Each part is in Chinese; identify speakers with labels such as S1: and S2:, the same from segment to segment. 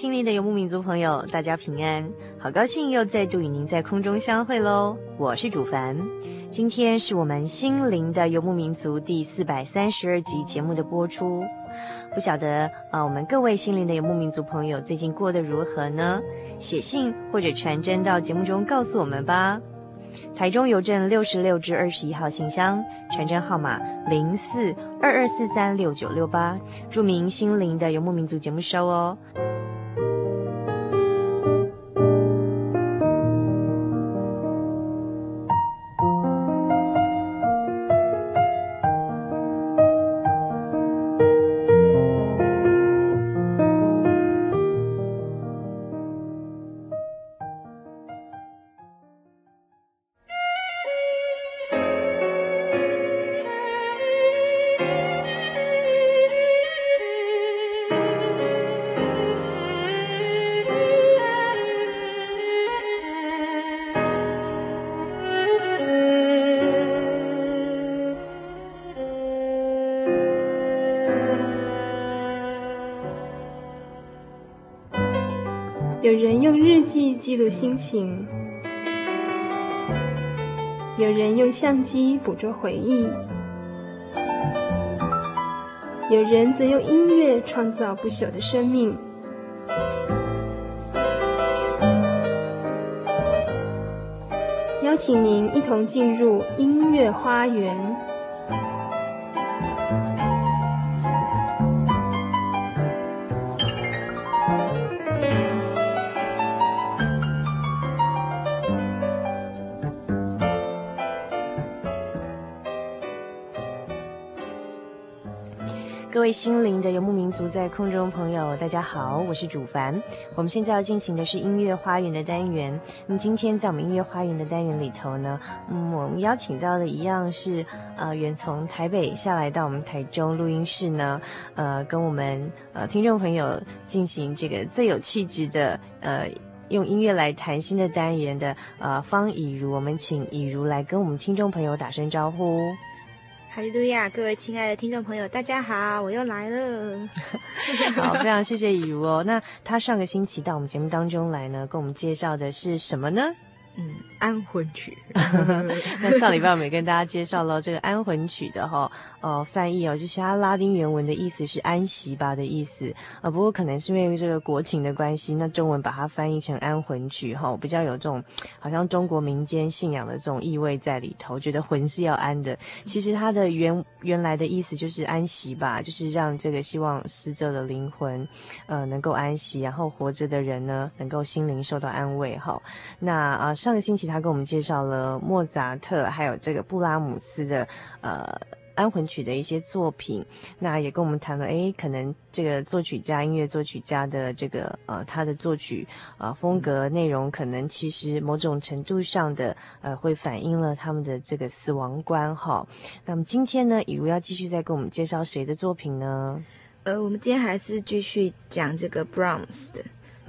S1: 心灵的游牧民族朋友，大家平安！好高兴又再度与您在空中相会喽。我是主凡，今天是我们心灵的游牧民族第四百三十二集节目的播出。不晓得啊、我们各位心灵的游牧民族朋友最近过得如何呢？写信或者传真到节目中告诉我们吧。台中邮政六十六至二十一号信箱，传真号码零四二二四三六九六八，注明“心灵的游牧民族”节目收哦。
S2: 情，有人用相机捕捉回忆，有人则用音乐创造不朽的生命。邀请您一同进入音乐花
S1: 园。位心灵的游牧民族，在空中朋友，大家好，我是主凡。我们现在要进行的是音乐花园的单元。那么今天在我们音乐花园的单元里头呢，嗯，我们邀请到的一样是呃，远从台北下来到我们台中录音室呢，呃，跟我们呃听众朋友进行这个最有气质的呃用音乐来谈心的单元的呃方以如，我们请以如来跟我们听众朋友打声招呼。
S3: 哈利路亚！各位亲爱的听众朋友，大家好，我又来了。
S1: 好，非常谢谢雨茹哦。那他上个星期到我们节目当中来呢，跟我们介绍的是什么呢？
S3: 安魂曲。
S1: 那上礼拜我们也跟大家介绍了这个安魂曲的哈、呃，翻译哦，就是它拉丁原文的意思是安息吧的意思，呃，不过可能是因为这个国情的关系，那中文把它翻译成安魂曲哈、哦，比较有这种好像中国民间信仰的这种意味在里头，觉得魂是要安的。其实它的原原来的意思就是安息吧，就是让这个希望死者的灵魂，呃，能够安息，然后活着的人呢，能够心灵受到安慰哈、那啊。呃上上个星期，他跟我们介绍了莫扎特还有这个布拉姆斯的呃安魂曲的一些作品，那也跟我们谈了，诶，可能这个作曲家、音乐作曲家的这个呃他的作曲呃风格内容，可能其实某种程度上的呃会反映了他们的这个死亡观哈。那么今天呢，以如要继续再跟我们介绍谁的作品呢？
S3: 呃，我们今天还是继续讲这个 Brahms 的。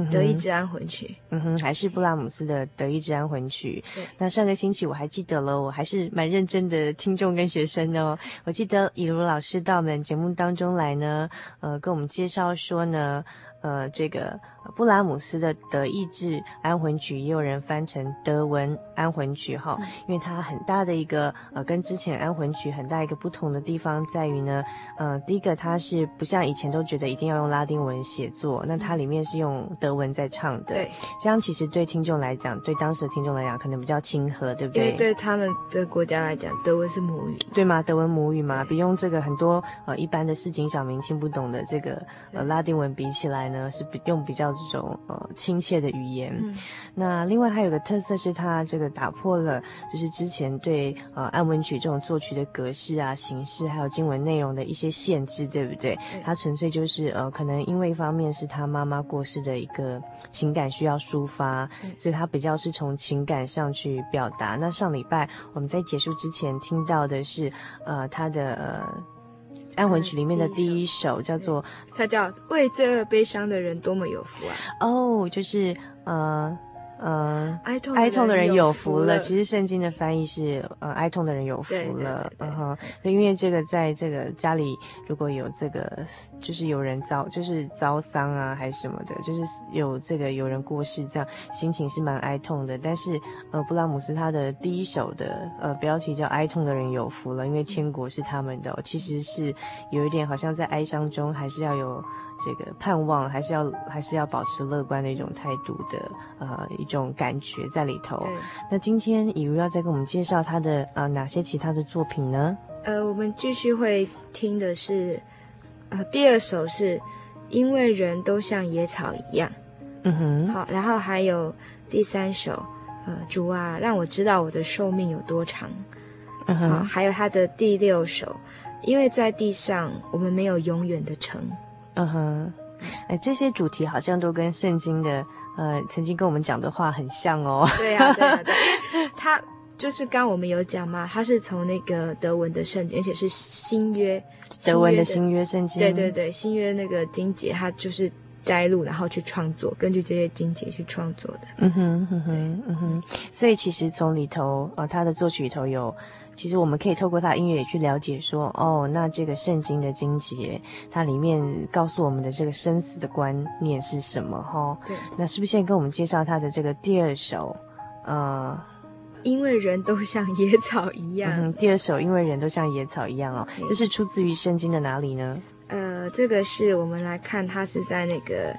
S3: 德意志安魂曲，
S1: 嗯哼，还是布拉姆斯的德意志安魂曲。那上个星期我还记得了，我还是蛮认真的听众跟学生哦。我记得以如老师到我们节目当中来呢，呃，跟我们介绍说呢，呃，这个。布拉姆斯的德意志安魂曲也有人翻成德文安魂曲哈，因为它很大的一个呃，跟之前安魂曲很大一个不同的地方在于呢，呃，第一个它是不像以前都觉得一定要用拉丁文写作，那它里面是用德文在唱的，
S3: 对，
S1: 这样其实对听众来讲，对当时的听众来讲可能比较亲和，对不对？
S3: 因为对他们的国家来讲，德文是母语，
S1: 对吗？德文母语嘛，比用这个很多呃一般的市井小民听不懂的这个呃拉丁文比起来呢，是比用比较。这种呃亲切的语言，嗯、那另外还有个特色是它这个打破了就是之前对呃安魂曲这种作曲的格式啊形式还有经文内容的一些限制，对不对？对，它纯粹就是呃可能因为一方面是他妈妈过世的一个情感需要抒发，所以他比较是从情感上去表达。那上礼拜我们在结束之前听到的是呃他的。呃安魂曲里面的第一首叫做，
S3: 它叫为罪恶悲伤的人多么有福啊！
S1: 哦，就是呃。呃，哀痛哀痛的人有福了。其实圣经的翻译是呃，哀痛的人有福了。嗯哼，所以因为这个，在这个家里如果有这个，就是有人遭，就是遭丧啊，还是什么的，就是有这个有人过世，这样心情是蛮哀痛的。但是呃，布拉姆斯他的第一首的呃标题叫《哀痛的人有福了》，因为天国是他们的，其实是有一点好像在哀伤中还是要有。这个盼望还是要还是要保持乐观的一种态度的，呃，一种感觉在里头。那今天以如要再给我们介绍他的呃哪些其他的作品呢？
S3: 呃，我们继续会听的是，呃，第二首是因为人都像野草一样。
S1: 嗯哼。
S3: 好，然后还有第三首，呃，主啊，让我知道我的寿命有多长。
S1: 嗯哼。
S3: 好，还有他的第六首，因为在地上我们没有永远的城。
S1: 嗯哼，哎，这些主题好像都跟圣经的呃曾经跟我们讲的话很像哦。
S3: 对呀、啊，对呀、啊，对。他就是刚我们有讲嘛，他是从那个德文的圣经，而且是新约
S1: 德文的新约圣经。
S3: 对对对，新约那个经节，他就是摘录，然后去创作，根据这些经节去创作的。
S1: 嗯哼，嗯哼，嗯哼。所以其实从里头，呃，他的作曲里头有。其实我们可以透过他的音乐也去了解说，哦，那这个圣经的经节，它里面告诉我们的这个生死的观念是什么？哈、哦，
S3: 对。
S1: 那是不是现在跟我们介绍他的这个第二首？呃，
S3: 因为人都像野草一样。
S1: 嗯，第二首，因为人都像野草一样哦，这是出自于圣经的哪里呢？
S3: 呃，这个是我们来看，它是在那个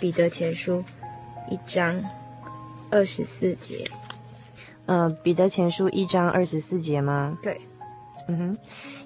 S3: 彼得前书一章二十四节。
S1: 呃，彼得前书一章二十四节吗？
S3: 对，
S1: 嗯哼，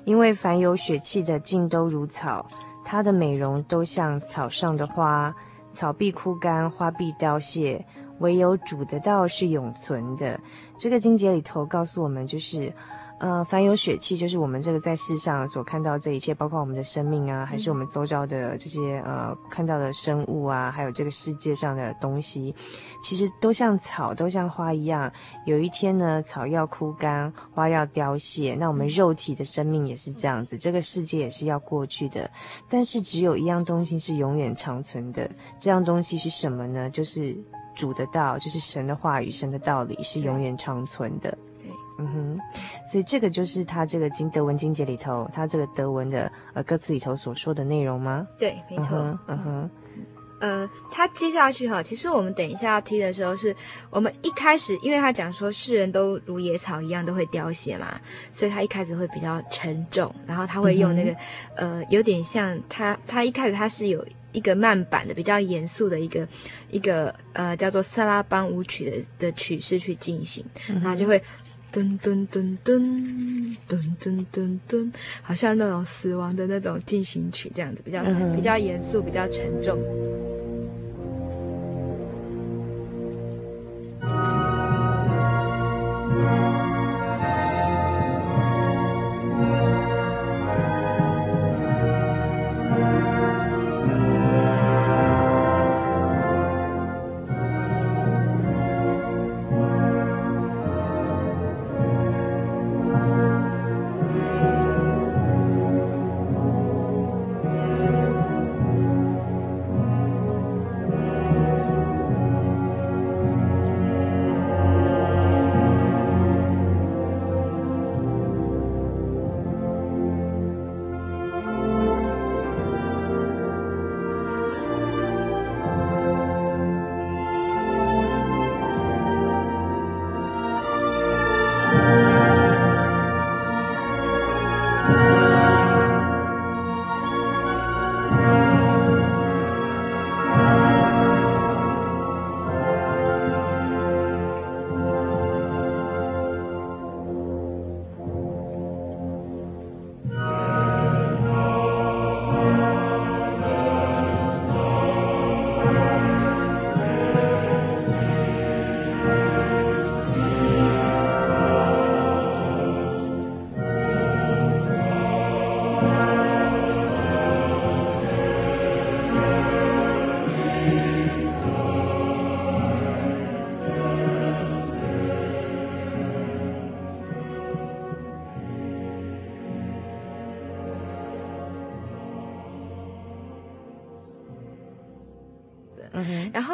S1: 因为凡有血气的，尽都如草，它的美容都像草上的花，草必枯干，花必凋谢，唯有主的道是永存的。这个经节里头告诉我们，就是。呃，凡有血气，就是我们这个在世上所看到这一切，包括我们的生命啊，还是我们周遭的这些呃看到的生物啊，还有这个世界上的东西，其实都像草，都像花一样。有一天呢，草要枯干，花要凋谢，那我们肉体的生命也是这样子，这个世界也是要过去的。但是只有一样东西是永远长存的，这样东西是什么呢？就是主的道，就是神的话语，神的道理是永远长存的。嗯哼，所以这个就是他这个经德文经节里头，他这个德文的呃歌词里头所说的内容吗？
S3: 对，没错。
S1: 嗯哼，嗯哼，
S3: 呃，他接下去哈，其实我们等一下要听的时候是，是我们一开始，因为他讲说世人都如野草一样都会凋谢嘛，所以他一开始会比较沉重，然后他会用那个、嗯、呃，有点像他他一开始他是有一个慢板的比较严肃的一个一个呃叫做萨拉邦舞曲的的曲式去进行，嗯、然后就会。噔噔噔噔噔噔噔噔，好像那种死亡的那种进行曲这样子，比较比较严肃，比较沉重。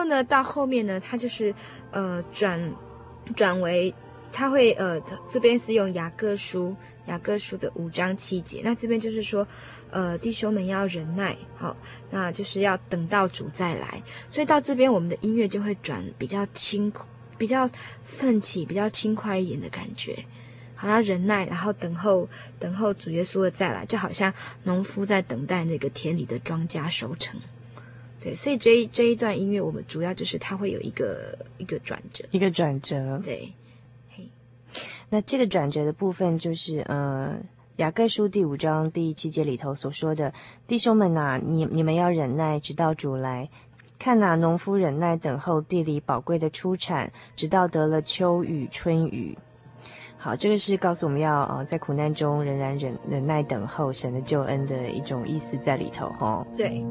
S3: 呢，到后面呢，它就是，呃，转转为，它会呃，这边是用雅各书，雅各书的五章七节，那这边就是说，呃，弟兄们要忍耐，好，那就是要等到主再来，所以到这边我们的音乐就会转比较轻，比较奋起，比较轻快一点的感觉，好像忍耐，然后等候等候主耶稣的再来，就好像农夫在等待那个田里的庄稼收成。对，所以这一这一段音乐，我们主要就是它会有一个一个转折，
S1: 一个转折。
S3: 对，嘿，
S1: 那这个转折的部分就是，呃，雅各书第五章第七节里头所说的，弟兄们呐、啊，你你们要忍耐，直到主来。看哪，农夫忍耐等候地里宝贵的出产，直到得了秋雨春雨。好，这个是告诉我们要呃，在苦难中仍然忍忍耐等候神的救恩的一种意思在里头，哈。
S3: 对。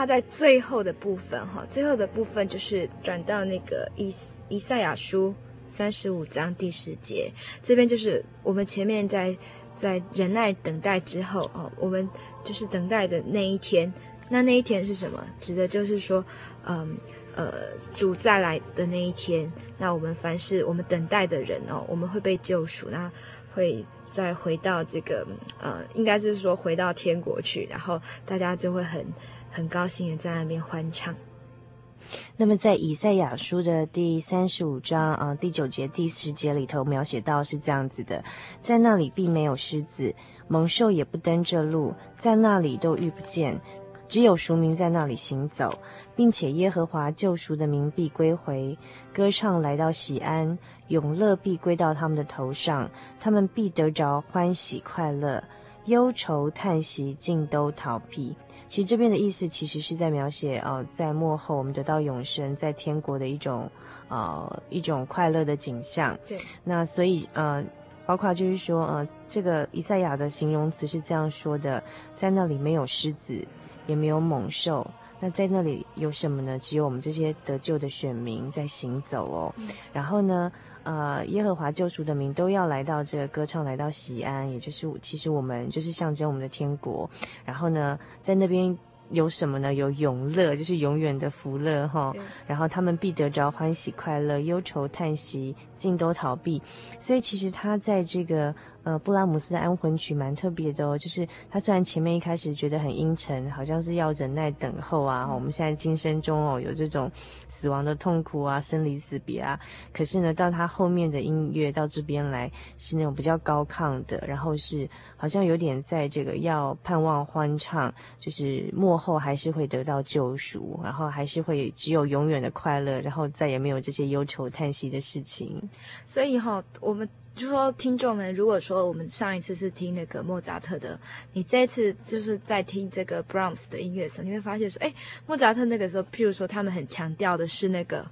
S3: 他在最后的部分，哈，最后的部分就是转到那个以以赛亚书三十五章第十节，这边就是我们前面在在忍耐等待之后哦，我们就是等待的那一天。那那一天是什么？指的就是说，嗯呃，主再来的那一天。那我们凡是我们等待的人哦，我们会被救赎，那会再回到这个呃，应该就是说回到天国去，然后大家就会很很高兴的在那边欢唱。
S1: 那么在以赛亚书的第三十五章啊、第九节第十节里头描写到是这样子的，在那里并没有狮子，猛兽也不登这路，在那里都遇不见。只有熟民在那里行走，并且耶和华救赎的民必归回，歌唱来到喜安，永乐必归到他们的头上，他们必得着欢喜快乐，忧愁叹息尽都逃避。其实这边的意思其实是在描写，呃，在幕后我们得到永生，在天国的一种，呃，一种快乐的景象。
S3: 对，
S1: 那所以呃，包括就是说，呃，这个以赛亚的形容词是这样说的，在那里没有狮子。也没有猛兽，那在那里有什么呢？只有我们这些得救的选民在行走哦。嗯、然后呢，呃，耶和华救赎的民都要来到这个歌唱，来到西安，也就是其实我们就是象征我们的天国。然后呢，在那边有什么呢？有永乐，就是永远的福乐哈。然后他们必得着欢喜快乐，忧愁叹息尽都逃避。所以其实他在这个。呃，布拉姆斯的安魂曲蛮特别的哦，就是他虽然前面一开始觉得很阴沉，好像是要忍耐等候啊，我们现在今生中哦有这种死亡的痛苦啊，生离死别啊，可是呢，到他后面的音乐到这边来是那种比较高亢的，然后是好像有点在这个要盼望欢唱，就是幕后还是会得到救赎，然后还是会只有永远的快乐，然后再也没有这些忧愁叹息的事情。
S3: 所以哈、哦，我们。就说听众们，如果说我们上一次是听那个莫扎特的，你这一次就是在听这个 Brahms 的音乐的时候，你会发现说，哎，莫扎特那个时候，譬如说他们很强调的是那个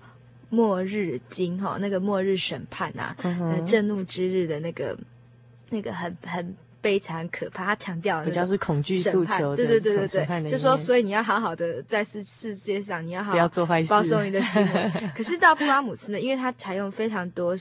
S3: 末日经哈，那个末日审判啊，呃，震怒之日的那个那个很很。悲惨可怕，他强调
S1: 比较是恐惧诉求，
S3: 对对对对对，就说所以你要好好的在世世界上，你要好好
S1: 不要做坏事，
S3: 保守你的心。可是到布拉姆斯呢，因为他采用非常多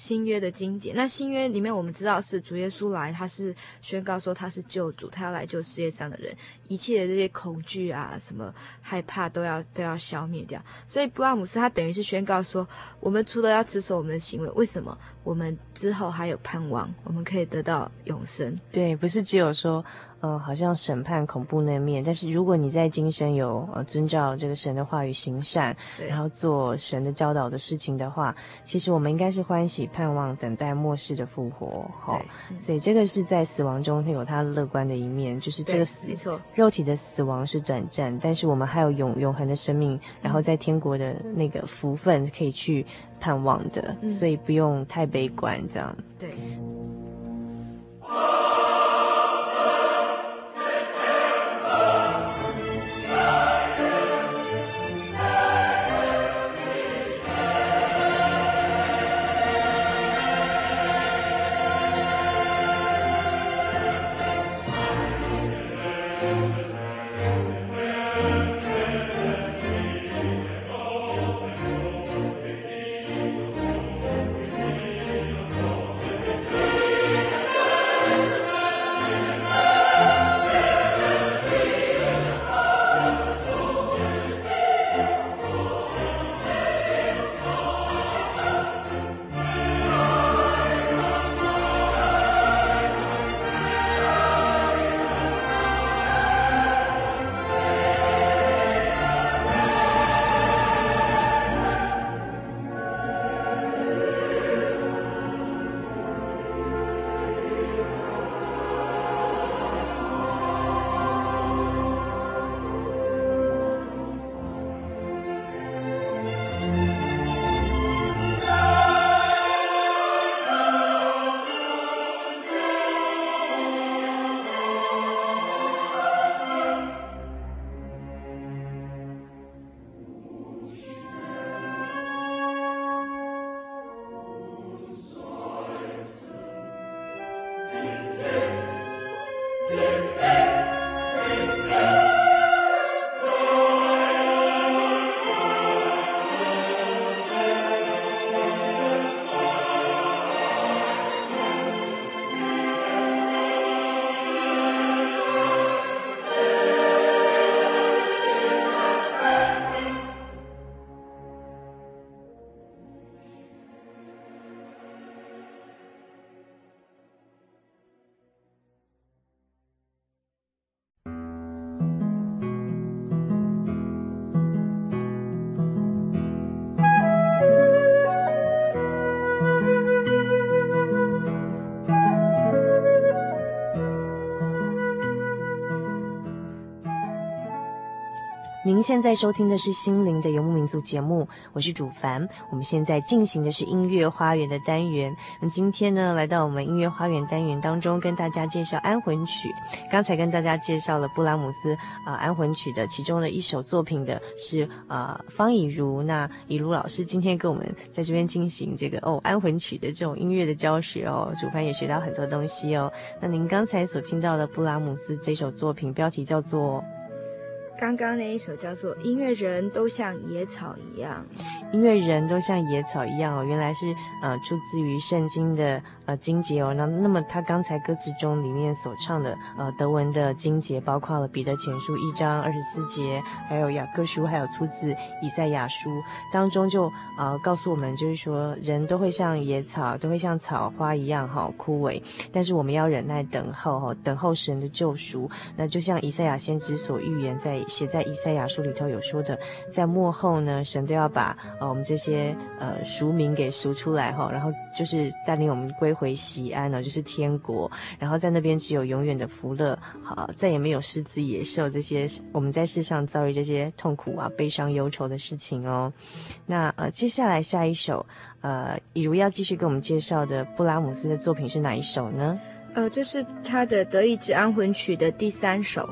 S3: 新约的经典，那新约里面我们知道是主耶稣来，他是宣告说他是救主，他要来救世界上的人，一切的这些恐惧啊、什么害怕都要都要消灭掉。所以布拉姆斯他等于是宣告说，我们除了要持守我们的行为，为什么我们之后还有盼望，我们可以得到永生？
S1: 对，不是只有说，呃，好像审判恐怖那面，但是如果你在今生有呃遵照这个神的话语行善，然后做神的教导的事情的话，其实我们应该是欢喜盼望等待末世的复活，好、哦，所以这个是在死亡中它有他乐观的一面，就是这个死，肉体的死亡是短暂，但是我们还有永永恒的生命，然后在天国的那个福分可以去盼望的，嗯、所以不用太悲观，这样，
S3: 对。
S1: 您现在收听的是《心灵的游牧民族》节目，我是主凡。我们现在进行的是音乐花园的单元。那今天呢，来到我们音乐花园单元当中，跟大家介绍安魂曲。刚才跟大家介绍了布拉姆斯啊、安魂曲的其中的一首作品的是啊、方以如。那以如老师今天跟我们在这边进行这个哦安魂曲的这种音乐的教学哦，主凡也学到很多东西哦。那您刚才所听到的布拉姆斯这首作品标题叫做。
S3: 刚刚那一首叫做《音乐人都像野草一样》，
S1: 音乐人都像野草一样哦，原来是呃出自于圣经的。呃，经节哦，那那么他刚才歌词中里面所唱的呃德文的经节，包括了彼得前书一章二十四节，还有雅各书，还有出自以赛亚书当中就呃告诉我们，就是说人都会像野草，都会像草花一样哈、枯萎，但是我们要忍耐等候哈、哦，等候神的救赎。那就像以赛亚先知所预言在写在以赛亚书里头有说的，在末后呢，神都要把呃我们这些呃赎民给赎出来哈、然后就是带领我们归。回西安呢，就是天国，然后在那边只有永远的福乐，好，再也没有狮子野兽这些我们在世上遭遇这些痛苦啊、悲伤、忧愁的事情哦。那呃，接下来下一首，呃，以如要继续给我们介绍的布拉姆斯的作品是哪一首呢？
S3: 呃，这是他的《德意志安魂曲》的第三首，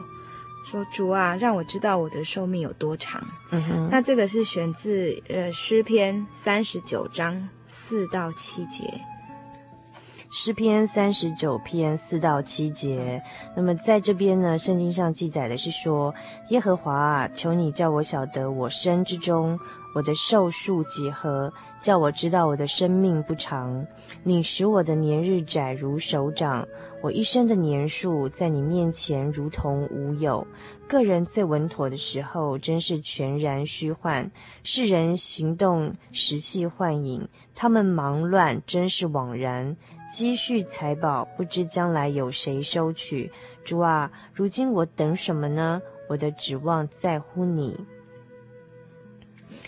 S3: 说主啊，让我知道我的寿命有多长。嗯哼，那这个是选自呃诗篇三十九章四到七节。
S1: 诗篇三十九篇四到七节，那么在这边呢，圣经上记载的是说：耶和华啊，求你叫我晓得我生之中，我的寿数几何，叫我知道我的生命不长。你使我的年日窄如手掌，我一生的年数在你面前如同无有。个人最稳妥的时候，真是全然虚幻；世人行动时气幻影，他们忙乱，真是枉然。积蓄财宝，不知将来有谁收取。主啊，如今我等什么呢？我的指望在乎你。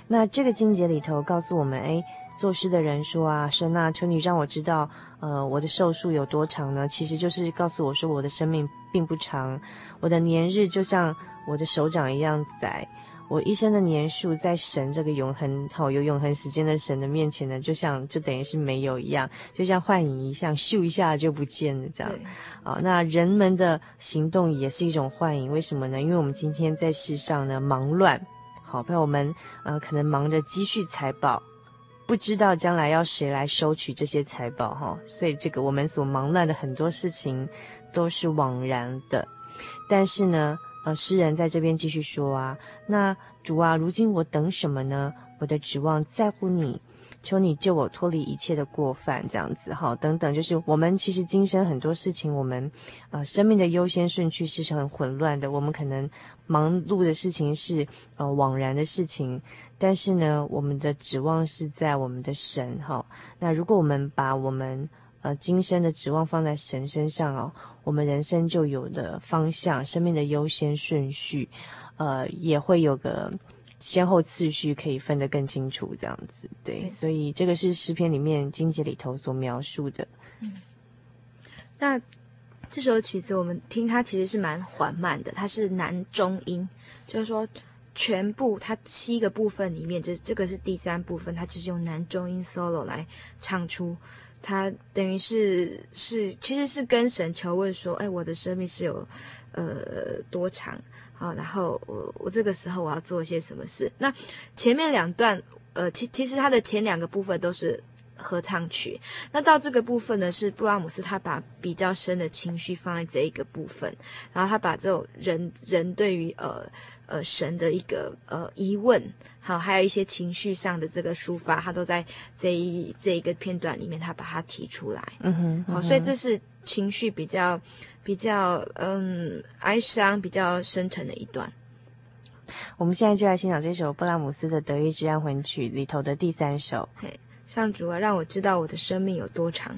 S1: 那这个经节里头告诉我们，哎，作诗的人说啊，神啊，求你让我知道，呃，我的寿数有多长呢？其实就是告诉我说，我的生命并不长，我的年日就像我的手掌一样窄。我一生的年数，在神这个永恒好有永恒时间的神的面前呢，就像就等于是没有一样，就像幻影一样，咻一下就不见了这样。啊、哦，那人们的行动也是一种幻影，为什么呢？因为我们今天在世上呢忙乱，好，比如我们呃可能忙着积蓄财宝，不知道将来要谁来收取这些财宝哈、所以这个我们所忙乱的很多事情都是枉然的。但是呢。呃，诗人在这边继续说啊，那主啊，如今我等什么呢？我的指望在乎你，求你救我脱离一切的过犯，这样子哈，等等，就是我们其实今生很多事情，我们呃生命的优先顺序是很混乱的，我们可能忙碌的事情是呃枉然的事情，但是呢，我们的指望是在我们的神哈。那如果我们把我们呃今生的指望放在神身上哦。我们人生就有的方向，生命的优先顺序，呃，也会有个先后次序，可以分得更清楚，这样子。对，所以这个是诗篇里面经节里头所描述的。
S3: 嗯，那这首曲子我们听它其实是蛮缓慢的，它是男中音，就是说全部它七个部分里面，这这个是第三部分，它就是用男中音 solo 来唱出。它等于是是，其实是跟神求问说，哎，我的生命是有，呃，多长？好，然后我我这个时候我要做些什么事？那前面两段，呃，其其实它的前两个部分都是合唱曲，那到这个部分呢，是布拉姆斯他把比较深的情绪放在这一个部分，然后他把这种人人对于呃呃神的一个呃疑问。好，还有一些情绪上的这个抒发，他都在这一这一个片段里面，他把它提出来。嗯哼，嗯哼，好，所以这是情绪比较比较嗯哀伤、比较深沉的一段。
S1: 我们现在就来欣赏这首布拉姆斯的《德意志安魂曲》里头的第三首。
S3: 嘿，上主啊，让我知道我的生命有多
S4: 长。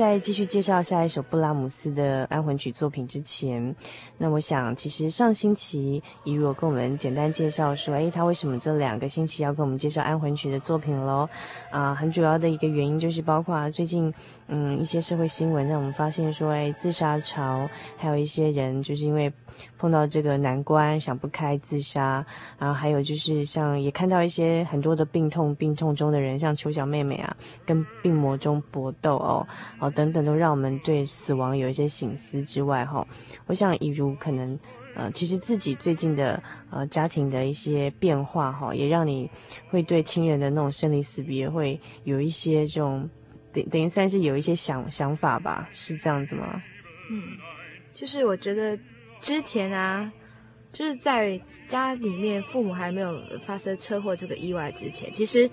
S1: 在继续介绍下一首布拉姆斯的安魂曲作品之前，那我想，其实上星期怡如跟我们简单介绍说，诶，他为什么这两个星期要跟我们介绍安魂曲的作品喽？啊，很主要的一个原因就是包括最近，嗯，一些社会新闻让我们发现说，诶，自杀潮，还有一些人就是因为。碰到这个难关，想不开自杀，然后还有就是像也看到一些很多的病痛，病痛中的人，像邱小妹妹啊，跟病魔中搏斗哦，哦等等，都让我们对死亡有一些醒思之外，哈、我想以如可能，呃，其实自己最近的呃家庭的一些变化，哈、也让你会对亲人的那种生离死别会有一些这种等等于算是有一些想想法吧，是这样子吗？
S3: 嗯，就是我觉得。之前啊，就是在家里面，父母还没有发生车祸这个意外之前，其实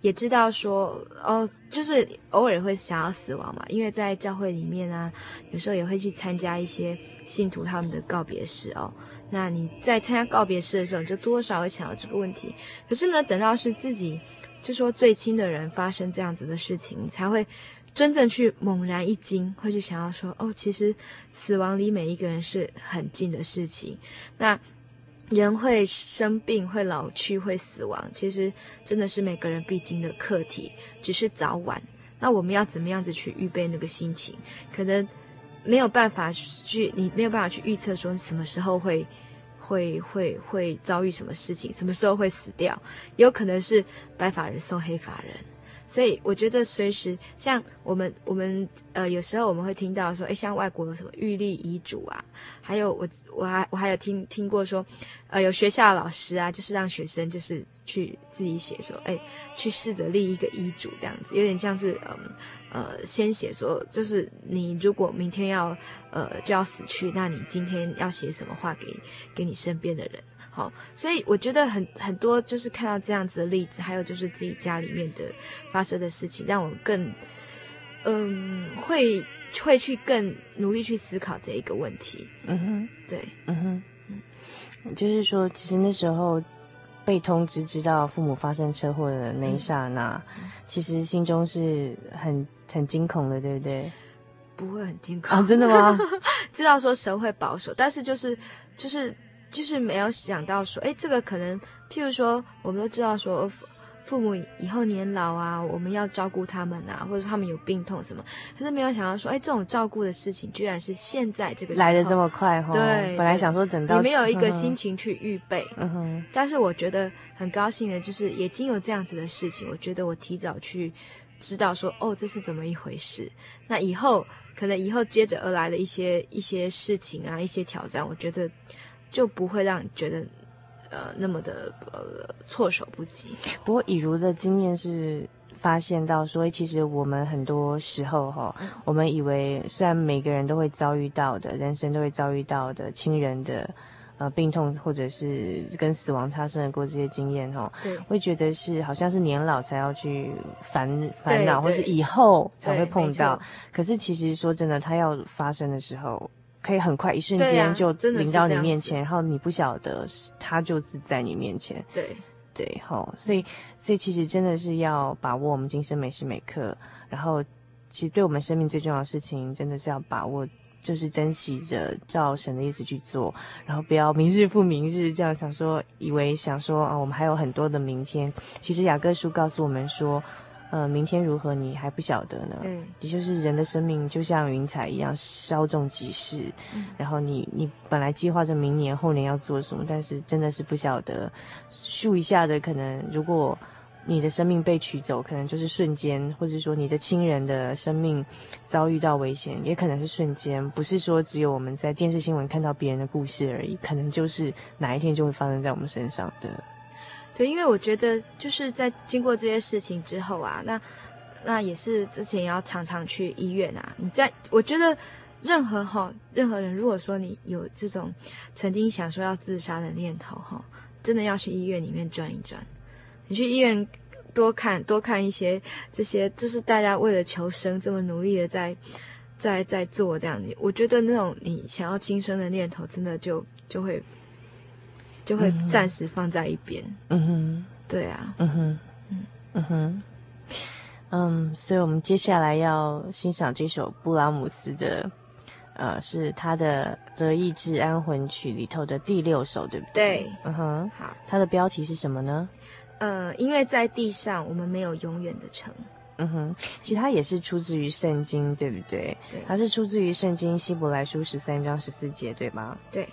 S3: 也知道说，哦，就是偶尔会想要死亡嘛，因为在教会里面啊，有时候也会去参加一些信徒他们的告别式哦。那你在参加告别式的时候，你就多少会想到这个问题。可是呢，等到是自己就说最亲的人发生这样子的事情，你才会。真正去猛然一惊，会去想要说，哦，其实死亡离每一个人是很近的事情。那人会生病、会老去、会死亡，其实真的是每个人必经的课题，只是早晚。那我们要怎么样子去预备那个心情？可能没有办法去，你没有办法去预测说你什么时候会会会会遭遇什么事情，什么时候会死掉，有可能是白发人送黑发人。所以我觉得随时像我们我们呃有时候我们会听到说，诶，像外国有什么预立遗嘱啊，还有我我还我还有听听过说，呃有学校的老师啊，就是让学生就是去自己写说，诶，去试着立一个遗嘱这样子，有点像是嗯呃，呃先写说，就是你如果明天要呃就要死去，那你今天要写什么话给给你身边的人。好，所以我觉得很很多就是看到这样子的例子，还有就是自己家里面的发生的事情，让我更嗯会会去更努力去思考这一个问题。嗯哼，对，嗯哼，
S1: 嗯，就是说，其实那时候被通知知道父母发生车祸的那一刹那，嗯，其实心中是很很惊恐的，对不对？
S3: 不会很惊恐
S1: 啊？真的吗？
S3: 知道说神会保守，但是就是就是。就是没有想到说，哎，这个可能，譬如说，我们都知道说，父父母以后年老啊，我们要照顾他们啊，或者他们有病痛什么，可是没有想到说，哎，这种照顾的事情，居然是现在这个时
S1: 来的这么快哈、哦。对，本来想说等到
S3: 你没有一个心情去预备，
S1: 嗯哼。
S3: 但是我觉得很高兴的，就是也经有这样子的事情，我觉得我提早去知道说，哦，这是怎么一回事。那以后可能以后接着而来的一些一些事情啊，一些挑战，我觉得。就不会让你觉得，呃，那么的呃措手不及。
S1: 不过，以如的经验是发现到所以，其实我们很多时候哈，我们以为虽然每个人都会遭遇到的，人生都会遭遇到的亲人的呃病痛，或者是跟死亡擦身而过这些经验哈，
S3: 对，
S1: 会觉得是好像是年老才要去烦烦恼，或是以后才会碰到。可是其实说真的，它要发生的时候。可以很快一瞬间就临到你面前，啊、然后你不晓得他就是在你面前。
S3: 对
S1: 对，好，所以所以其实真的是要把握我们今生每时每刻，然后其实对我们生命最重要的事情，真的是要把握，就是珍惜着照神的意思去做，然后不要明日复明日这样想说，以为想说啊，我们还有很多的明天。其实雅各书告诉我们说。呃，明天如何你还不晓得呢？嗯，也就是人的生命就像云彩一样稍纵即逝。嗯，然后你你本来计划着明年后年要做什么，但是真的是不晓得，数一下的可能，如果你的生命被取走，可能就是瞬间，或者说你的亲人的生命遭遇到危险，也可能是瞬间，不是说只有我们在电视新闻看到别人的故事而已，可能就是哪一天就会发生在我们身上的。
S3: 对，因为我觉得就是在经过这些事情之后啊，那那也是之前要常常去医院啊。你在我觉得任何哈任何人，如果说你有这种曾经想说要自杀的念头哈，真的要去医院里面转一转。你去医院多看多看一些这些，就是大家为了求生这么努力的在在在做这样子。我觉得那种你想要轻生的念头，真的就就会。就会暂时放在一边。
S1: 嗯哼，
S3: 对啊。
S1: 嗯哼，嗯嗯哼，嗯，所以我们接下来要欣赏这首布拉姆斯的，呃，是他的《德意志安魂曲》里头的第六首，对不对？
S3: 对，
S1: 嗯哼，
S3: 好，
S1: 它的标题是什么呢？
S3: 呃，因为在地上我们没有永远的城。
S1: 嗯哼，其实它也是出自于圣经，对不对？
S3: 对，
S1: 它是出自于圣经希伯来书十三章十四节，对吗？
S3: 对，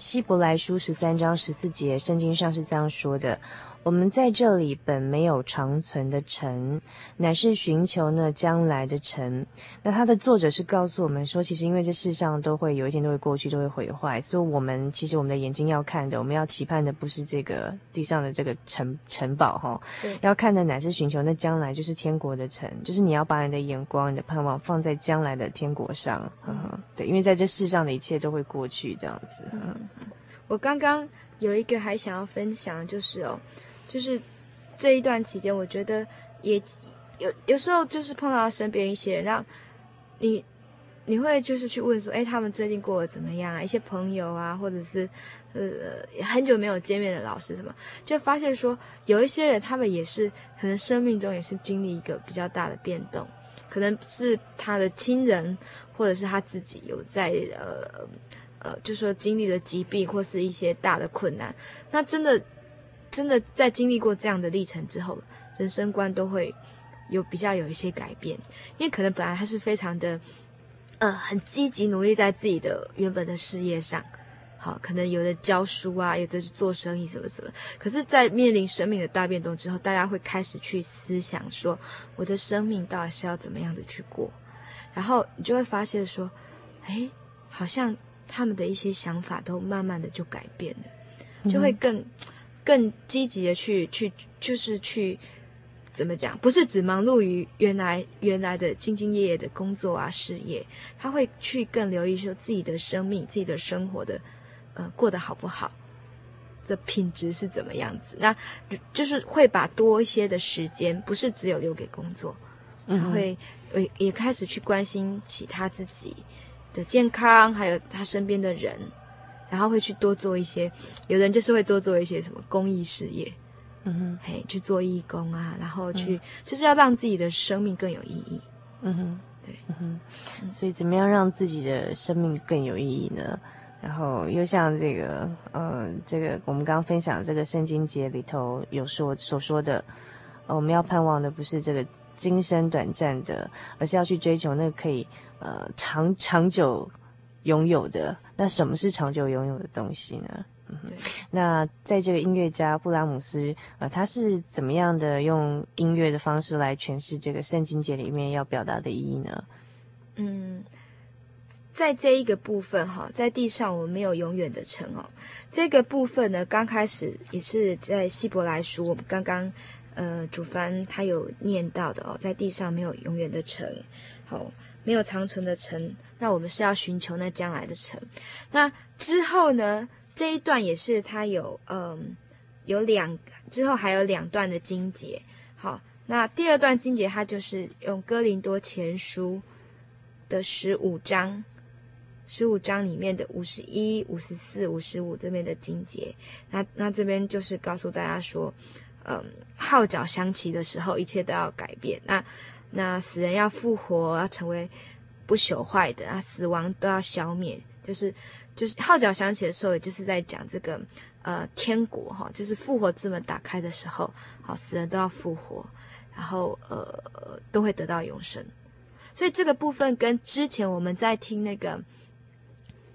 S1: 希伯来书十三章十四节，圣经上是这样说的。我们在这里本没有长存的城，乃是寻求呢将来的城。那它的作者是告诉我们说，其实因为这世上都会有一天都会过去，都会毁坏，所以我们其实我们的眼睛要看的，我们要期盼的不是这个地上的这个城城堡哈，要看的乃是寻求那将来就是天国的城，就是你要把你的眼光、你的盼望放在将来的天国上。呵呵，对，因为在这世上的一切都会过去，这样子。嗯，
S3: 我刚刚有一个还想要分享，就是哦。就是这一段期间，我觉得也有有时候就是碰到身边一些人，让你你会就是去问说，哎，他们最近过得怎么样啊？一些朋友啊，或者是呃很久没有见面的老师什么，就发现说有一些人，他们也是可能生命中也是经历一个比较大的变动，可能是他的亲人，或者是他自己有在呃呃，就说经历了疾病或是一些大的困难，那真的。真的在经历过这样的历程之后，人生观都会有比较有一些改变，因为可能本来他是非常的，呃，很积极努力在自己的原本的事业上，好，可能有的教书啊，有的是做生意什么什么，可是，在面临生命的大变动之后，大家会开始去思想说，我的生命到底是要怎么样的去过，然后你就会发现说，诶，好像他们的一些想法都慢慢的就改变了，就会更。嗯更积极的去去，就是去怎么讲？不是只忙碌于原来原来的兢兢业业的工作啊事业，他会去更留意说自己的生命、自己的生活的呃过得好不好，的品质是怎么样子？那就是会把多一些的时间，不是只有留给工作，他会也也开始去关心起他自己的健康，还有他身边的人。然后会去多做一些，有人就是会多做一些什么公益事业，嗯哼，嘿，去做义工啊，然后去、嗯、就是要让自己的生命更有意义，嗯哼，对，嗯
S1: 哼，所以怎么样让自己的生命更有意义呢？然后又像这个，呃，这个我们刚刚分享这个圣经节里头有说所说的，呃，我们要盼望的不是这个今生短暂的，而是要去追求那个可以呃长长久。拥有的，那什么是长久拥有的东西呢？嗯，那在这个音乐家布拉姆斯，呃，他是怎么样的用音乐的方式来诠释这个圣经节里面要表达的意义呢？
S3: 嗯，在这一个部分哈，在地上我们没有永远的城哦。这个部分呢，刚开始也是在希伯来书，我们刚刚呃主翻他有念到的哦，在地上没有永远的城，好，没有长存的城。那我们是要寻求那将来的城。那之后呢？这一段也是它有嗯有两之后还有两段的经节。好，那第二段经节它就是用哥林多前书的十五章，十五章里面的五十一、五十四、五十五这边的经节。那那这边就是告诉大家说，嗯，号角响起的时候，一切都要改变。那那死人要复活，要成为。不朽坏的啊，死亡都要消灭，就是就是号角响起的时候，也就是在讲这个呃天国哈，就是复活之门打开的时候，好，死人都要复活，然后呃都会得到永生。所以这个部分跟之前我们在听那个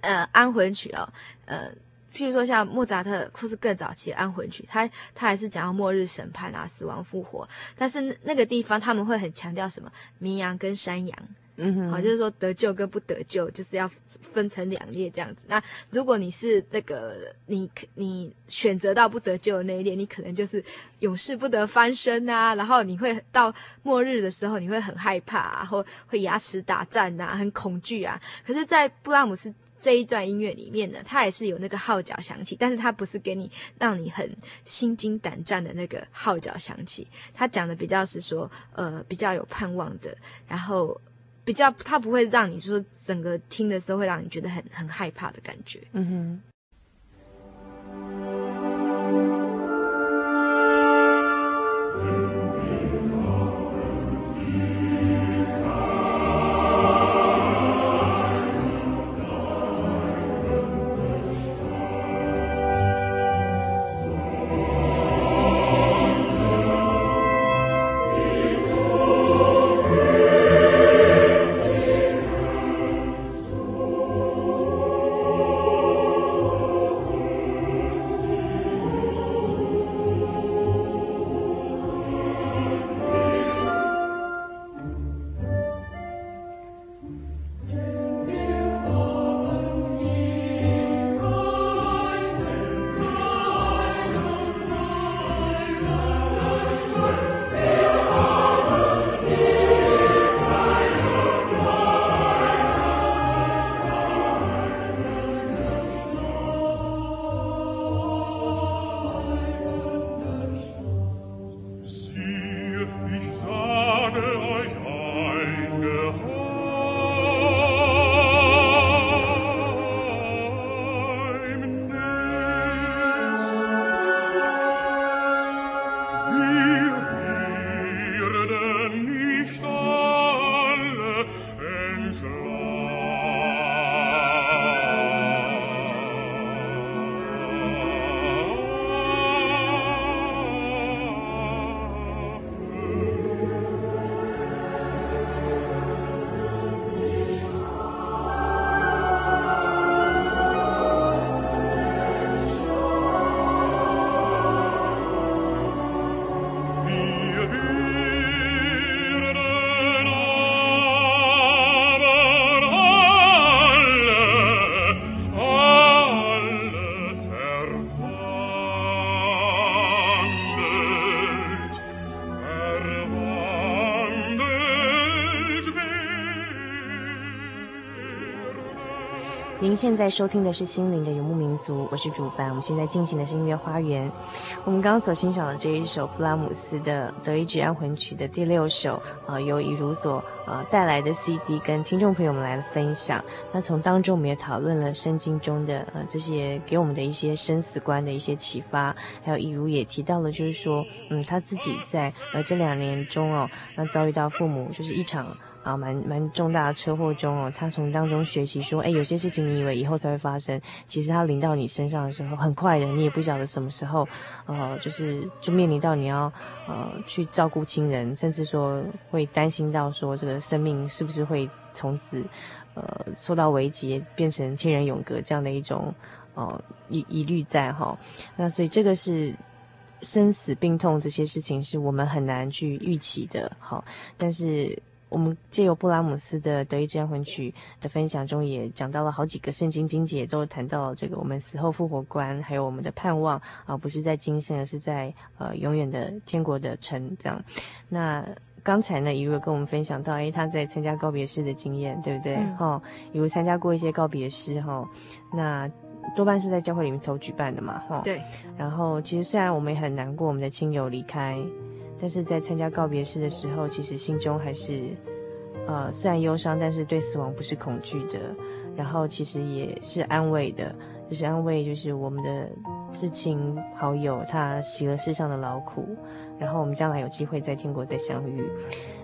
S3: 呃安魂曲哦，呃，譬如说像莫扎特或是更早期的安魂曲，他他还是讲到末日审判啊，死亡复活，但是那个地方他们会很强调什么绵羊跟山羊。嗯哼，好，就是说得救跟不得救，就是要分成两列这样子。那如果你是那个你你选择到不得救的那一列，你可能就是永世不得翻身啊。然后你会到末日的时候，你会很害怕啊，或会牙齿打颤啊，很恐惧啊。可是，在布拉姆斯这一段音乐里面呢，它也是有那个号角响起，但是它不是给你让你很心惊胆战的那个号角响起。它讲的比较是说，呃，比较有盼望的，然后。比较，它不会让你说整个听的时候会让你觉得很很害怕的感觉。嗯哼。
S1: 现在收听的是《心灵的游牧民族》，我是主办。我们现在进行的是音乐花园。我们刚刚所欣赏的这一首布拉姆斯的《德意志安魂曲》的第六首，呃，由以如所呃带来的 CD，跟听众朋友们来分享。那从当中我们也讨论了圣经中的呃这些给我们的一些生死观的一些启发，还有以如也提到了，就是说，嗯，他自己在呃这两年中哦，那遭遇到父母就是一场。啊，蛮蛮重大的车祸中哦，他从当中学习说，哎，有些事情你以为以后才会发生，其实它临到你身上的时候，很快的，你也不晓得什么时候，呃，就是就面临到你要呃去照顾亲人，甚至说会担心到说这个生命是不是会从此呃受到危机，变成亲人永隔这样的一种呃疑疑虑在哈、那所以这个是生死病痛这些事情是我们很难去预期的，好、但是。我们借由布拉姆斯的《德意志安魂曲》的分享中，也讲到了好几个圣经经节，都谈到了这个我们死后复活观，还有我们的盼望啊，不是在今生，而是在呃永远的天国的城这样。那刚才呢，一如跟我们分享到，哎，他在参加告别式的经验，对不对？哈、嗯，一如参加过一些告别式哈，那多半是在教会里面头举办的嘛，哈。对。然后，其实虽然我们也很难过，我们的亲友离开。但是在参加告别式的时候，其实心中还是，呃，虽然忧伤，但是对死亡不是恐惧的，然后其实也是安慰的，就是安慰，就是我们的至亲好友他洗了世上的劳苦，然后我们将来有机会在天国再相遇。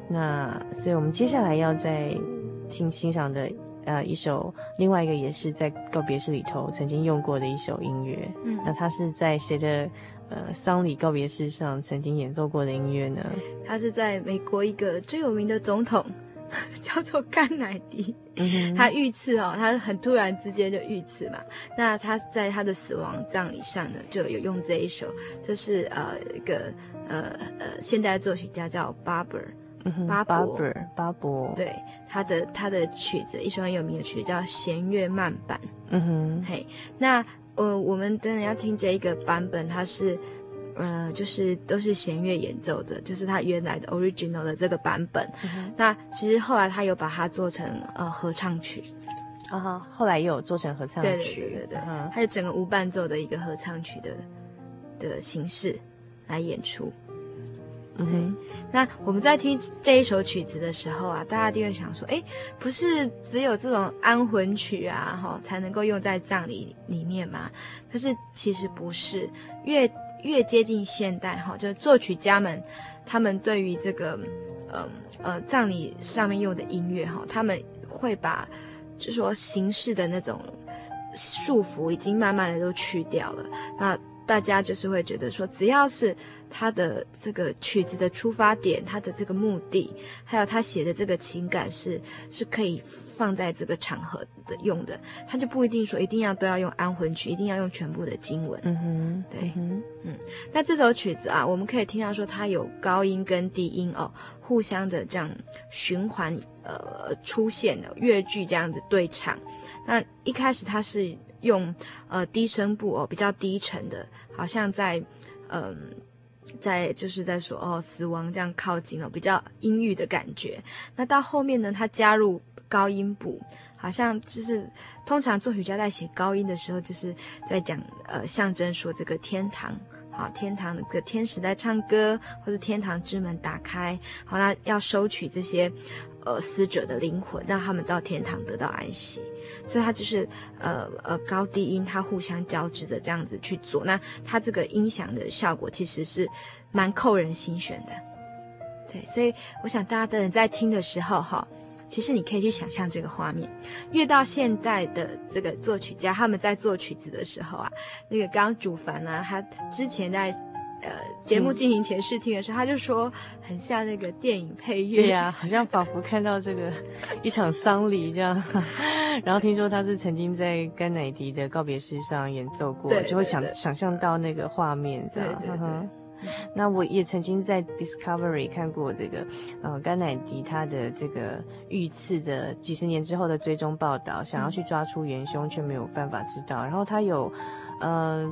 S1: 那所以我们接下来要再听欣赏的，呃，一首另外一个也是在告别式里头曾经用过的一首音乐，嗯，那他是在谁的？呃，丧礼告别式上曾经演奏过的音乐呢？
S3: 他是在美国一个最有名的总统，叫做甘乃迪。嗯、他遇刺哦，他很突然之间就遇刺嘛。那他在他的死亡葬礼上呢，就有用这一首。这是呃一个呃呃现代作曲家叫巴伯，巴伯
S1: 巴伯。
S3: 对，他的他的曲子，一首很有名的曲子叫弦乐慢板。嗯哼，嘿，那。呃，我们等等要听这一个版本，它是，呃，就是都是弦乐演奏的，就是它原来的 original 的这个版本。嗯、那其实后来他有把它做成呃合唱曲，
S1: 啊哈，后来又有做成合唱曲，对对对对对，
S3: 还有整个无伴奏的一个合唱曲的的形式来演出。嗯哼，那我们在听这一首曲子的时候啊，大家一定会想说，哎，不是只有这种安魂曲啊，哈，才能够用在葬礼里面吗？但是其实不是，越越接近现代，哈，就是作曲家们他们对于这个，呃呃，葬礼上面用的音乐，哈，他们会把，就说形式的那种束缚已经慢慢的都去掉了，那大家就是会觉得说，只要是。他的这个曲子的出发点，他的这个目的，还有他写的这个情感是是可以放在这个场合的用的，他就不一定说一定要都要用安魂曲，一定要用全部的经文。嗯哼，对，嗯，嗯，那这首曲子啊，我们可以听到说它有高音跟低音哦，互相的这样循环呃出现的乐句这样子对唱。那一开始它是用呃低声部哦，比较低沉的，好像在嗯。呃在就是在说哦，死亡这样靠近了，比较阴郁的感觉。那到后面呢，他加入高音部，好像就是通常作曲家在写高音的时候，就是在讲呃象征说这个天堂，好，天堂的歌天使在唱歌，或是天堂之门打开，好，那要收取这些呃死者的灵魂，让他们到天堂得到安息。所以它就是呃呃高低音它互相交织的这样子去做，那它这个音响的效果其实是蛮扣人心弦的，对，所以我想大家等人在听的时候哈，其实你可以去想象这个画面，越到现代的这个作曲家他们在做曲子的时候啊，那个刚主凡啊，他之前在。呃，节目进行前试听的时候，嗯，他就说很像那个电影配乐，
S1: 对呀，啊，好像仿佛看到这个一场丧礼这样。然后听说他是曾经在甘乃迪的告别式上演奏过，对对对，就会想想象到那个画面这样。对对对，嗯。那我也曾经在 Discovery 看过这个呃甘乃迪他的这个遇刺的几十年之后的追踪报道，想要去抓出元凶却没有办法知道。然后他有呃。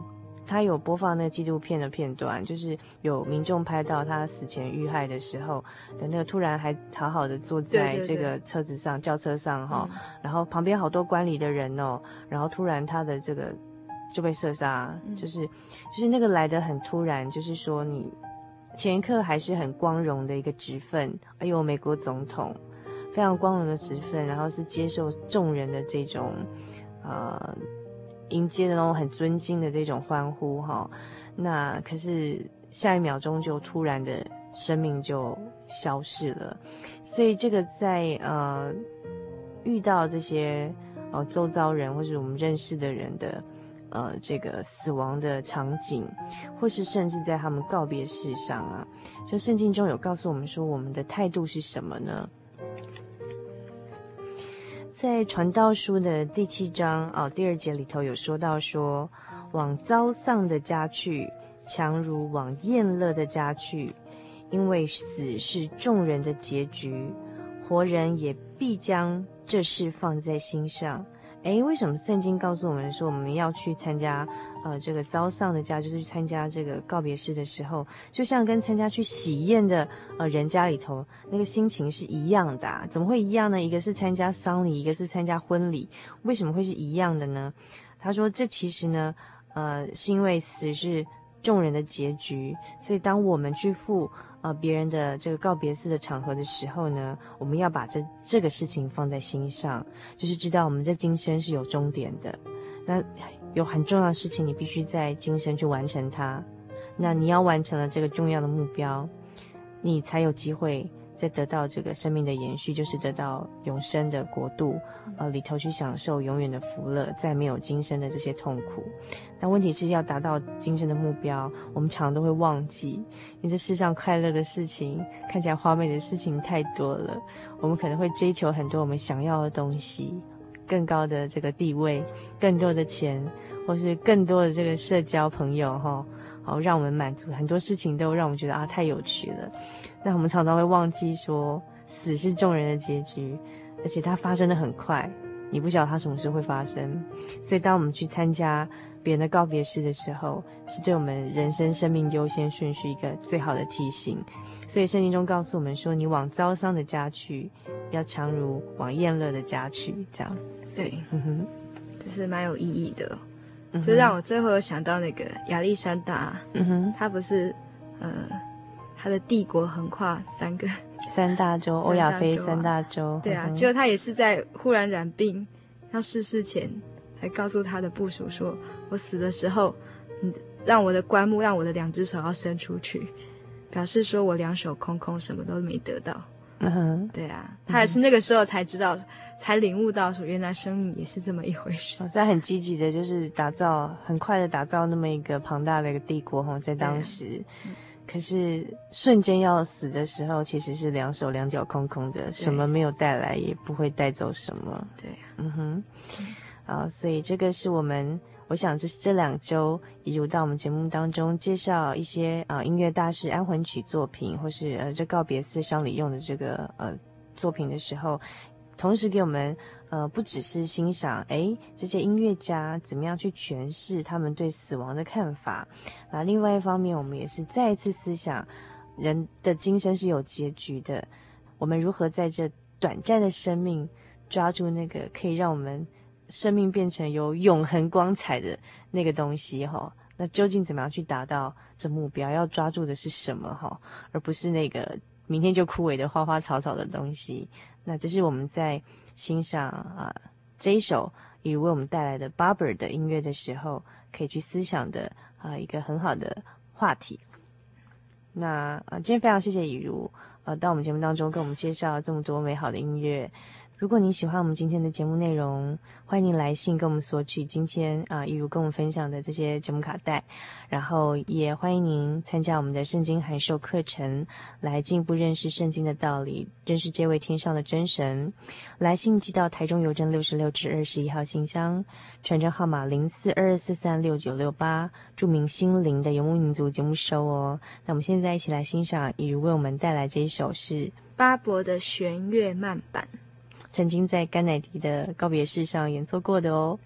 S1: 他有播放那个纪录片的片段，就是有民众拍到他死前遇害的时候的，那个突然还好好的坐在这个车子上，轿车上哈，然后旁边好多观礼的人哦，然后突然他的这个就被射杀，就是就是那个来的很突然，就是说你前一刻还是很光荣的一个职分，哎呦，美国总统非常光荣的职分，然后是接受众人的这种呃。迎接的那种很尊敬的这种欢呼哈，那可是下一秒钟就突然的生命就消失了，所以这个在呃遇到这些呃周遭人或者我们认识的人的呃这个死亡的场景，或是甚至在他们告别式上啊，就圣经中有告诉我们说，我们的态度是什么呢？在传道书的第七章哦，第二节里头有说到说，往遭丧的家去，强如往厌乐的家去，因为死是众人的结局，活人也必将这事放在心上。诶，为什么圣经告诉我们说我们要去参加？呃，这个遭丧的家就是去参加这个告别式的时候，就像跟参加去喜宴的呃人家里头那个心情是一样的，怎么会一样呢？一个是参加丧礼，一个是参加婚礼，为什么会是一样的呢？他说，这其实呢，呃，是因为死是众人的结局，所以当我们去赴呃别人的这个告别式的场合的时候呢，我们要把这这个事情放在心上，就是知道我们这今生是有终点的。那。有很重要的事情，你必须在今生去完成它。那你要完成了这个重要的目标，你才有机会再得到这个生命的延续，就是得到永生的国度，呃，里头去享受永远的福乐，再没有今生的这些痛苦。但问题是要达到今生的目标，我们常常都会忘记，因为这世上快乐的事情，看起来华美的事情太多了，我们可能会追求很多我们想要的东西。更高的这个地位，更多的钱，或是更多的这个社交朋友，哈，好让我们满足很多事情，都让我们觉得啊太有趣了。那我们常常会忘记说，死是众人的结局，而且它发生的很快，你不晓得它什么时候会发生。所以当我们去参加别人的告别式的时候，是对我们人生生命优先顺序一个最好的提醒。所以圣经中告诉我们说，你往遭伤的家去，要强如往宴乐的家去，这样。
S3: 对，嗯哼，这是蛮有意义的，嗯、就让我最后有想到那个亚历山大，嗯哼，他不是，呃，他的帝国横跨三个
S1: 三大洲，欧亚非三大洲，
S3: 对啊，就他也是在忽然染病要逝世前，才告诉他的部署说：“我死的时候，你让我的棺木，让我的两只手要伸出去。”表示说我两手空空，什么都没得到。嗯哼，对啊，他也是那个时候才知道，嗯、才领悟到说，原来生命也是这么一回事。
S1: 所以很积极的，就是打造很快的打造那么一个庞大的一个帝国哈，在当时。啊、可是瞬间要死的时候，其实是两手两脚空空的，什么没有带来，也不会带走什么。
S3: 对、啊，
S1: 嗯哼，啊，所以这个是我们。我想这是这两周，一如到我们节目当中介绍一些啊、音乐大师安魂曲作品，或是呃这告别式上里用的这个呃作品的时候，同时给我们呃不只是欣赏诶这些音乐家怎么样去诠释他们对死亡的看法，啊，另外一方面我们也是再一次思想人的今生是有结局的，我们如何在这短暂的生命抓住那个可以让我们。生命变成有永恒光彩的那个东西哈，那究竟怎么样去达到这目标？要抓住的是什么哈，而不是那个明天就枯萎的花花草草的东西。那这是我们在欣赏啊这一首以为我们带来的 Barber 的音乐的时候，可以去思想的啊一个很好的话题。那啊，今天非常谢谢以如呃到我们节目当中跟我们介绍这么多美好的音乐。如果您喜欢我们今天的节目内容，欢迎您来信跟我们索取今天啊，一如跟我们分享的这些节目卡带，然后也欢迎您参加我们的圣经函授课程，来进一步认识圣经的道理，认识这位天上的真神。来信寄到台中邮政六十六至二十一号信箱，传真号码零四二二四三六九六八，注明心灵的游牧民族节目收哦。那我们现在一起来欣赏，一如为我们带来这一首是
S3: 巴伯的弦乐慢板。
S1: 曾经在甘乃迪的告别式上演奏过的哦。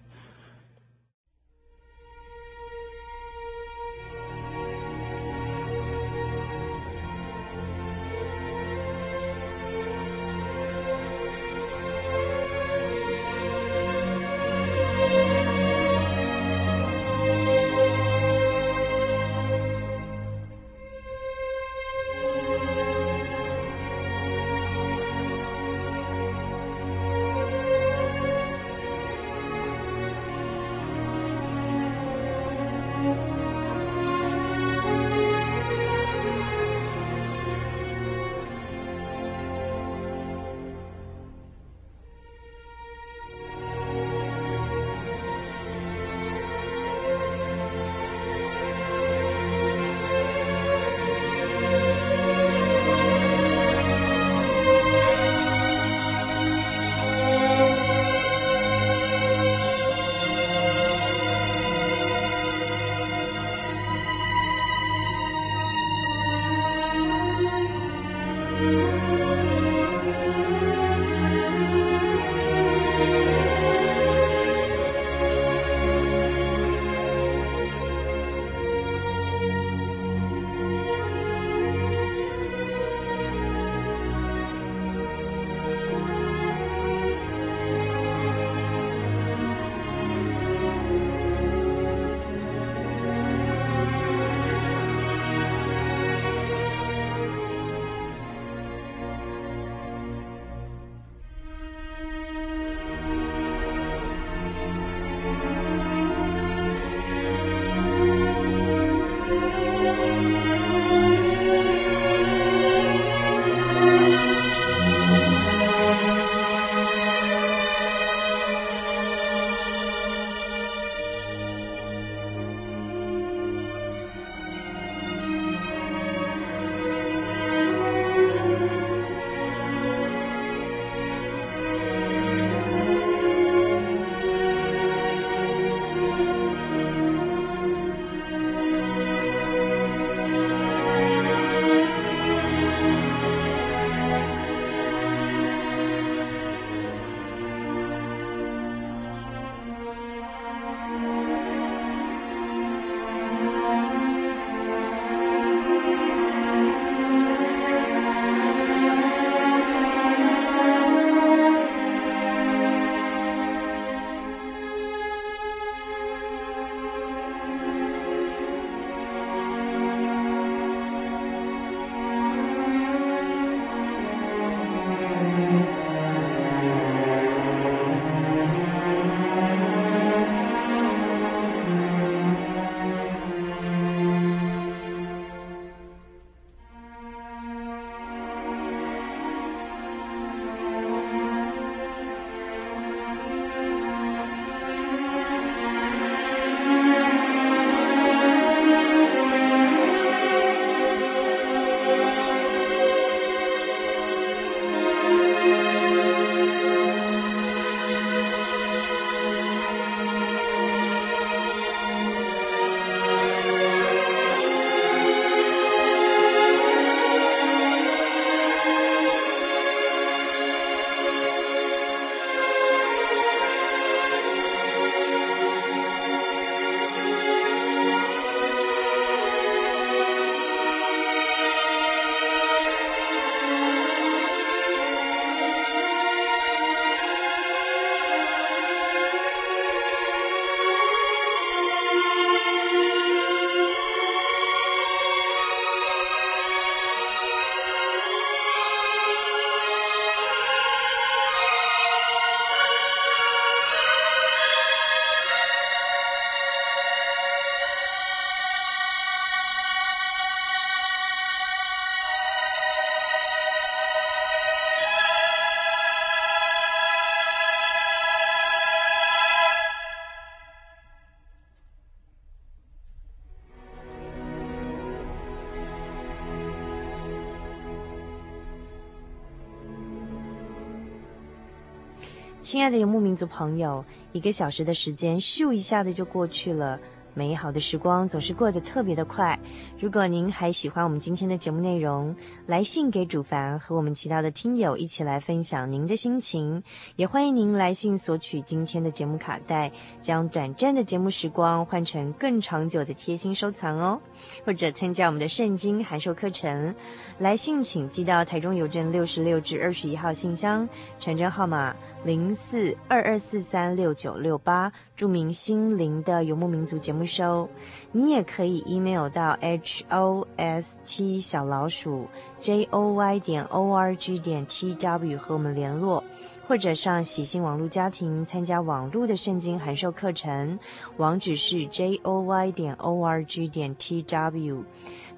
S1: 亲爱的游牧民族朋友，一个小时的时间咻一下子就过去了。美好的时光总是过得特别的快。如果您还喜欢我们今天的节目内容，来信给主凡和我们其他的听友一起来分享您的心情。也欢迎您来信索取今天的节目卡带，将短暂的节目时光换成更长久的贴心收藏哦。或者参加我们的圣经函授课程，来信请寄到台中邮政六十六至二十一号信箱，传真号码零四二二四三六九六八，注明心灵的游牧民族节目。收，你也可以 email 到 h o s t 小老鼠 j o y 点 o r g 点 t w 和我们联络，或者上喜信网络家庭参加网络的圣经函授课程，网址是 j o y 点 o r g 点 t w。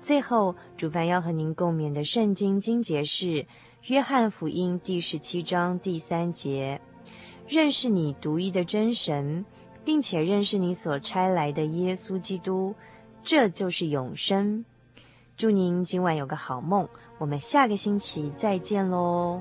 S1: 最后，主办要和您共勉的圣经经节是约翰福音第十七章第三节：认识你独一的真神。并且认识你所差来的耶稣基督，这就是永生。祝您今晚有个好梦，我们下个星期再见喽。